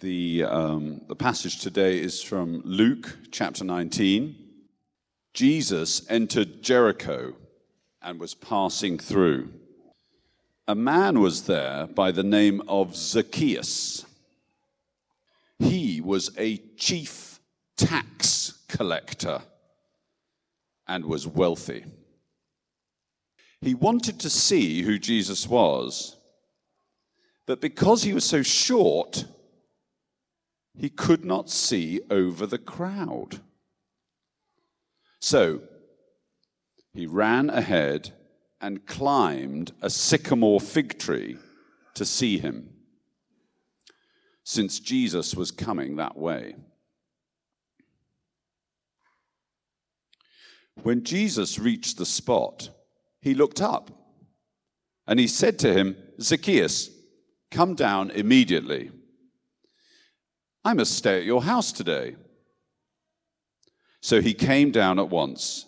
The, um, the passage today is from Luke chapter 19. Jesus entered Jericho and was passing through. A man was there by the name of Zacchaeus. He was a chief tax collector and was wealthy. He wanted to see who Jesus was, but because he was so short, he could not see over the crowd. So he ran ahead and climbed a sycamore fig tree to see him, since Jesus was coming that way. When Jesus reached the spot, he looked up and he said to him, Zacchaeus, come down immediately. I must stay at your house today. So he came down at once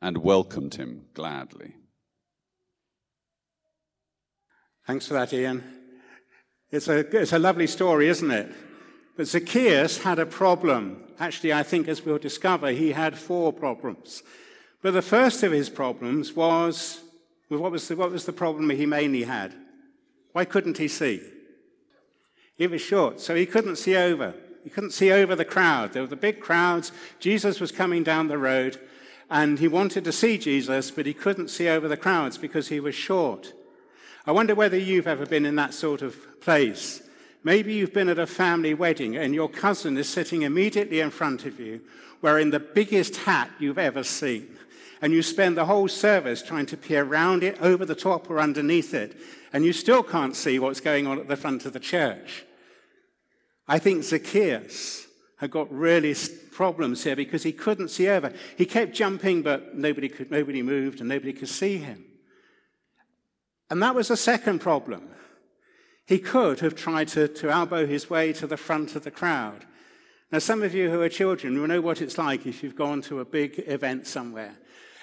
and welcomed him gladly. Thanks for that, Ian. It's a, it's a lovely story, isn't it? But Zacchaeus had a problem. Actually, I think as we'll discover, he had four problems. But the first of his problems was what, was the, what was the problem he mainly had? Why couldn't he see? He was short, so he couldn't see over. He couldn't see over the crowd. There were the big crowds. Jesus was coming down the road, and he wanted to see Jesus, but he couldn't see over the crowds because he was short. I wonder whether you've ever been in that sort of place. Maybe you've been at a family wedding and your cousin is sitting immediately in front of you wearing the biggest hat you've ever seen. And you spend the whole service trying to peer around it, over the top, or underneath it. And you still can't see what's going on at the front of the church. I think Zacchaeus had got really problems here because he couldn't see over. He kept jumping, but nobody, could, nobody moved and nobody could see him. And that was the second problem. He could have tried to, to elbow his way to the front of the crowd. Now, some of you who are children will know what it's like if you've gone to a big event somewhere.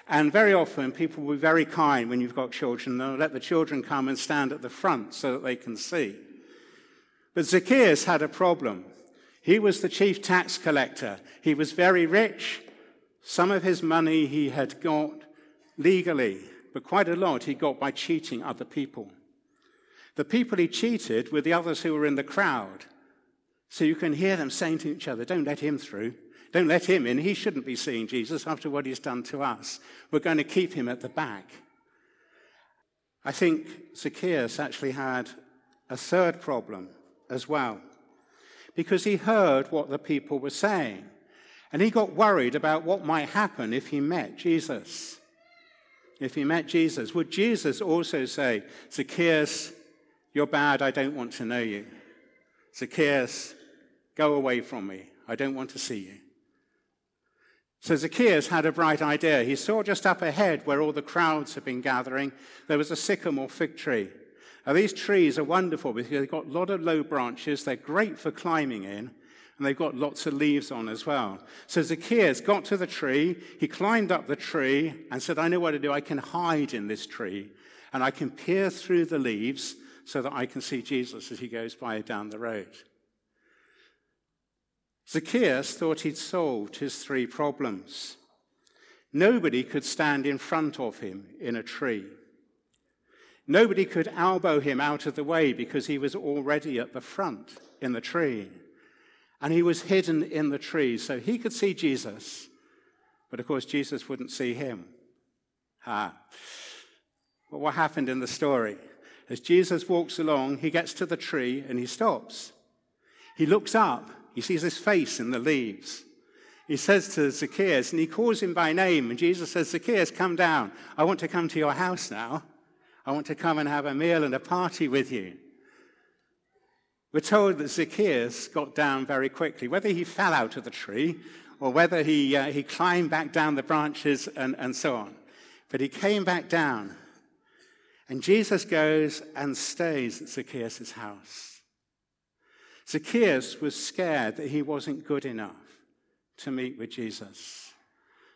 And very often, people will be very kind when you've got children. They'll let the children come and stand at the front so that they can see. But Zacchaeus had a problem. He was the chief tax collector. He was very rich. Some of his money he had got legally, but quite a lot he got by cheating other people. The people he cheated were the others who were in the crowd. So you can hear them saying to each other, Don't let him through. Don't let him in. He shouldn't be seeing Jesus after what he's done to us. We're going to keep him at the back. I think Zacchaeus actually had a third problem as well, because he heard what the people were saying. And he got worried about what might happen if he met Jesus. If he met Jesus, would Jesus also say, Zacchaeus, you're bad, I don't want to know you? Zacchaeus, go away from me, I don't want to see you. So Zacchaeus had a bright idea. He saw just up ahead where all the crowds had been gathering, there was a sycamore fig tree. Now, these trees are wonderful because they've got a lot of low branches. They're great for climbing in, and they've got lots of leaves on as well. So Zacchaeus got to the tree. He climbed up the tree and said, I know what to do. I can hide in this tree, and I can peer through the leaves so that I can see Jesus as he goes by down the road. Zacchaeus thought he'd solved his three problems. Nobody could stand in front of him in a tree. Nobody could elbow him out of the way because he was already at the front in the tree. And he was hidden in the tree, so he could see Jesus, but of course, Jesus wouldn't see him. Ah. But what happened in the story? As Jesus walks along, he gets to the tree and he stops. He looks up, he sees his face in the leaves. He says to Zacchaeus, and he calls him by name, and Jesus says, Zacchaeus, come down. I want to come to your house now. I want to come and have a meal and a party with you. We're told that Zacchaeus got down very quickly. Whether he fell out of the tree or whether he, uh, he climbed back down the branches and, and so on. But he came back down. And Jesus goes and stays at Zacchaeus' house. Zacchaeus was scared that he wasn't good enough to meet with Jesus.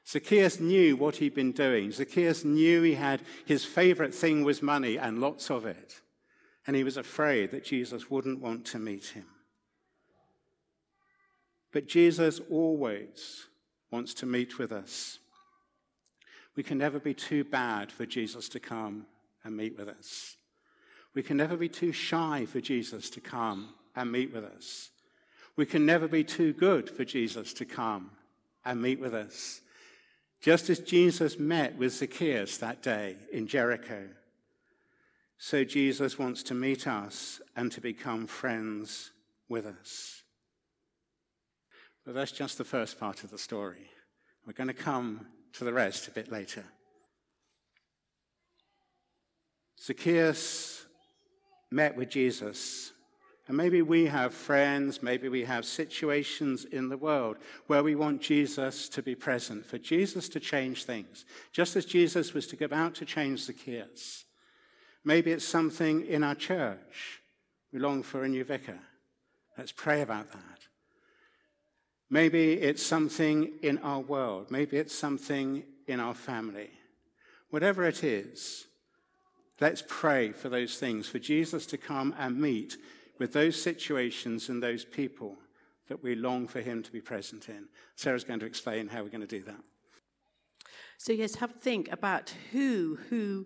Zacchaeus knew what he'd been doing. Zacchaeus knew he had his favorite thing was money and lots of it. And he was afraid that Jesus wouldn't want to meet him. But Jesus always wants to meet with us. We can never be too bad for Jesus to come and meet with us. We can never be too shy for Jesus to come and meet with us. We can never be too good for Jesus to come and meet with us. Just as Jesus met with Zacchaeus that day in Jericho, so Jesus wants to meet us and to become friends with us. But that's just the first part of the story. We're going to come to the rest a bit later. Zacchaeus met with Jesus. And maybe we have friends, maybe we have situations in the world where we want Jesus to be present, for Jesus to change things, just as Jesus was to go out to change Zacchaeus. Maybe it's something in our church. We long for a new vicar. Let's pray about that. Maybe it's something in our world. Maybe it's something in our family. Whatever it is, let's pray for those things, for Jesus to come and meet with those situations and those people that we long for him to be present in. Sarah's going to explain how we're going to do that. So, yes, have a think about who, who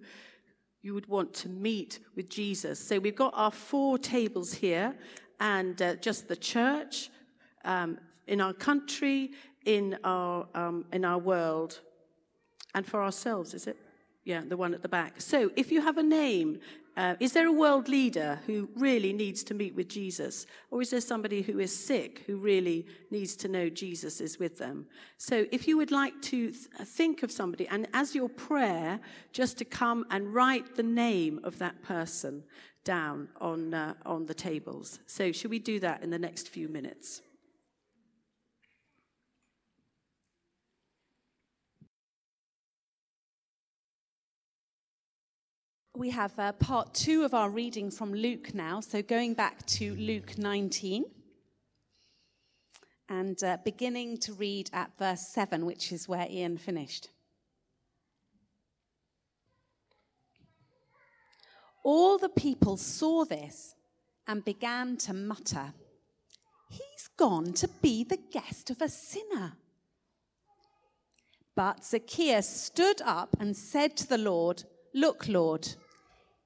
you would want to meet with Jesus. So, we've got our four tables here, and uh, just the church, um, in our country, in our, um, in our world, and for ourselves, is it? Yeah, the one at the back. So, if you have a name, uh, is there a world leader who really needs to meet with Jesus? Or is there somebody who is sick who really needs to know Jesus is with them? So, if you would like to th- think of somebody, and as your prayer, just to come and write the name of that person down on, uh, on the tables. So, should we do that in the next few minutes? We have uh, part two of our reading from Luke now. So going back to Luke 19 and uh, beginning to read at verse 7, which is where Ian finished. All the people saw this and began to mutter, He's gone to be the guest of a sinner. But Zacchaeus stood up and said to the Lord, Look, Lord,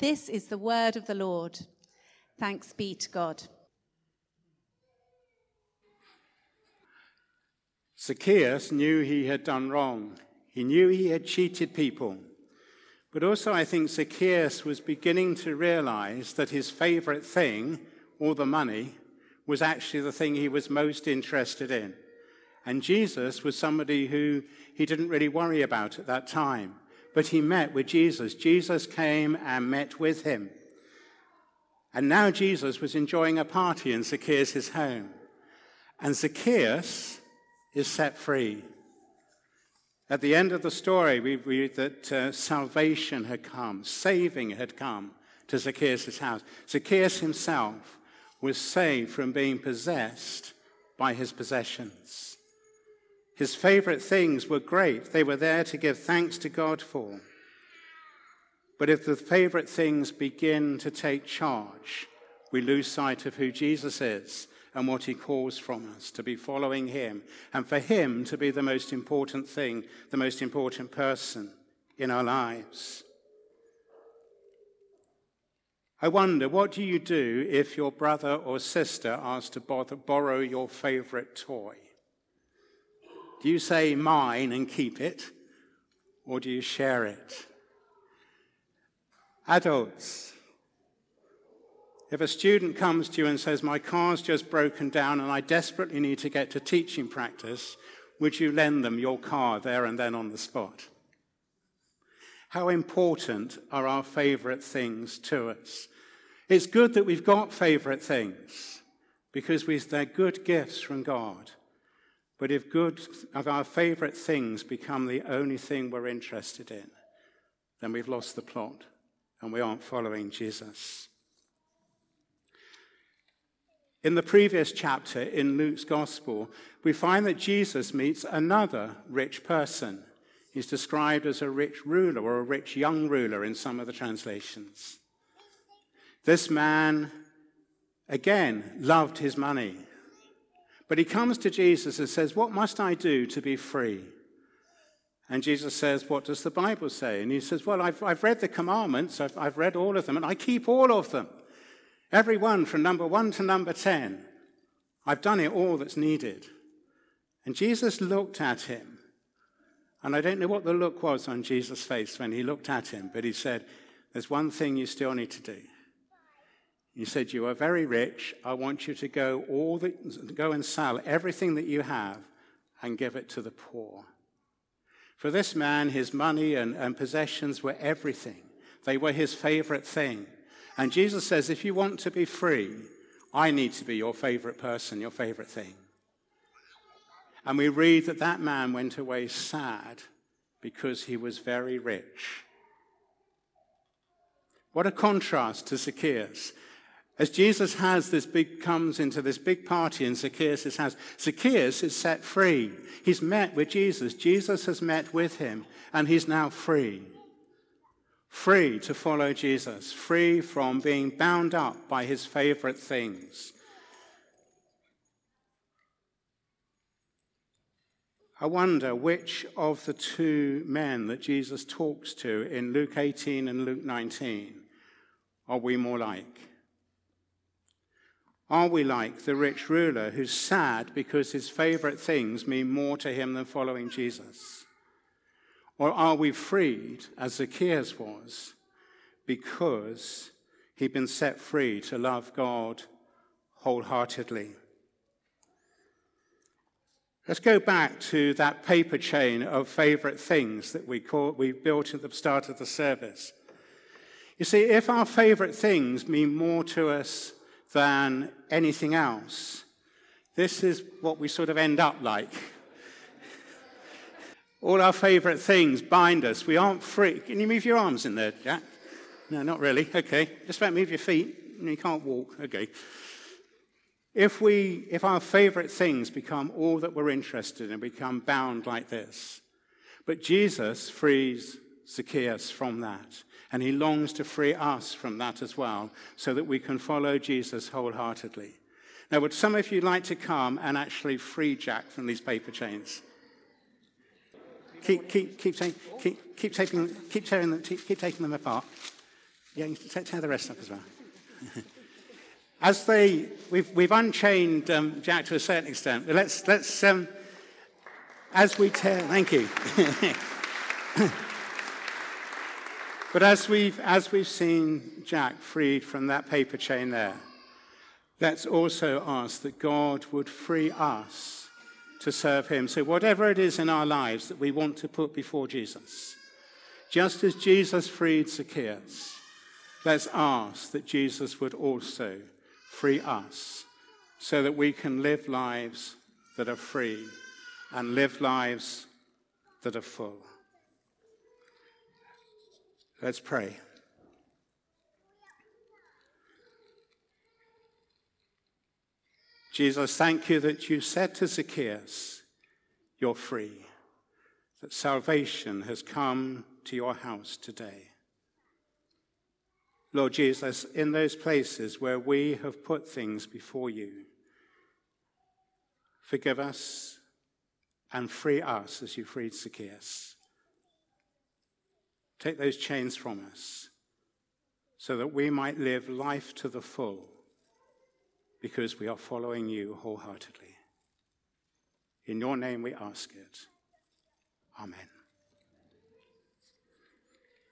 This is the word of the Lord. Thanks be to God. Zacchaeus knew he had done wrong. He knew he had cheated people. But also, I think Zacchaeus was beginning to realize that his favorite thing, all the money, was actually the thing he was most interested in. And Jesus was somebody who he didn't really worry about at that time but he met with Jesus. Jesus came and met with him. And now Jesus was enjoying a party in Zacchaeus' home. And Zacchaeus is set free. At the end of the story, we read that uh, salvation had come, saving had come to Zacchaeus' house. Zacchaeus himself was saved from being possessed by his possessions. His favorite things were great. They were there to give thanks to God for. But if the favorite things begin to take charge, we lose sight of who Jesus is and what he calls from us to be following him, and for him to be the most important thing, the most important person in our lives. I wonder, what do you do if your brother or sister asks to borrow your favorite toy? Do you say mine and keep it, or do you share it? Adults, if a student comes to you and says, My car's just broken down and I desperately need to get to teaching practice, would you lend them your car there and then on the spot? How important are our favorite things to us? It's good that we've got favorite things because they're good gifts from God But if good our favorite things become the only thing we're interested in, then we've lost the plot and we aren't following Jesus. In the previous chapter in Luke's Gospel, we find that Jesus meets another rich person. He's described as a rich ruler or a rich young ruler in some of the translations. This man, again, loved his money. But he comes to Jesus and says, What must I do to be free? And Jesus says, What does the Bible say? And he says, Well, I've, I've read the commandments, I've, I've read all of them, and I keep all of them. Every one from number one to number 10. I've done it all that's needed. And Jesus looked at him. And I don't know what the look was on Jesus' face when he looked at him, but he said, There's one thing you still need to do. He said, You are very rich. I want you to go, all the, go and sell everything that you have and give it to the poor. For this man, his money and, and possessions were everything, they were his favorite thing. And Jesus says, If you want to be free, I need to be your favorite person, your favorite thing. And we read that that man went away sad because he was very rich. What a contrast to Zacchaeus. As Jesus has this big, comes into this big party in Zacchaeus' house, Zacchaeus is set free. He's met with Jesus. Jesus has met with him, and he's now free. Free to follow Jesus, free from being bound up by his favorite things. I wonder which of the two men that Jesus talks to in Luke 18 and Luke 19 are we more like? Are we like the rich ruler who's sad because his favorite things mean more to him than following Jesus? Or are we freed, as Zacchaeus was, because he'd been set free to love God wholeheartedly? Let's go back to that paper chain of favorite things that we, call, we built at the start of the service. You see, if our favorite things mean more to us than anything else. This is what we sort of end up like. All our favorite things bind us. We aren't free. Can you move your arms in there, Jack? No, not really. Okay. Just about move your feet. You can't walk. Okay. If, we, if our favorite things become all that we're interested in, and become bound like this, but Jesus frees Zacchaeus from that. And he longs to free us from that as well, so that we can follow Jesus wholeheartedly. Now, would some of you like to come and actually free Jack from these paper chains? Keep, keep, keep, keep, keep, taking, keep, tearing them, keep taking them apart. Yeah, tear the rest up as well. as they, we've, we've unchained um, Jack to a certain extent. Let's, let's um, as we tear, thank you. But as we've, as we've seen Jack freed from that paper chain there, let's also ask that God would free us to serve Him. So, whatever it is in our lives that we want to put before Jesus, just as Jesus freed Zacchaeus, let's ask that Jesus would also free us so that we can live lives that are free and live lives that are full. Let's pray. Jesus, thank you that you said to Zacchaeus, You're free, that salvation has come to your house today. Lord Jesus, in those places where we have put things before you, forgive us and free us as you freed Zacchaeus. Take those chains from us so that we might live life to the full because we are following you wholeheartedly. In your name we ask it. Amen.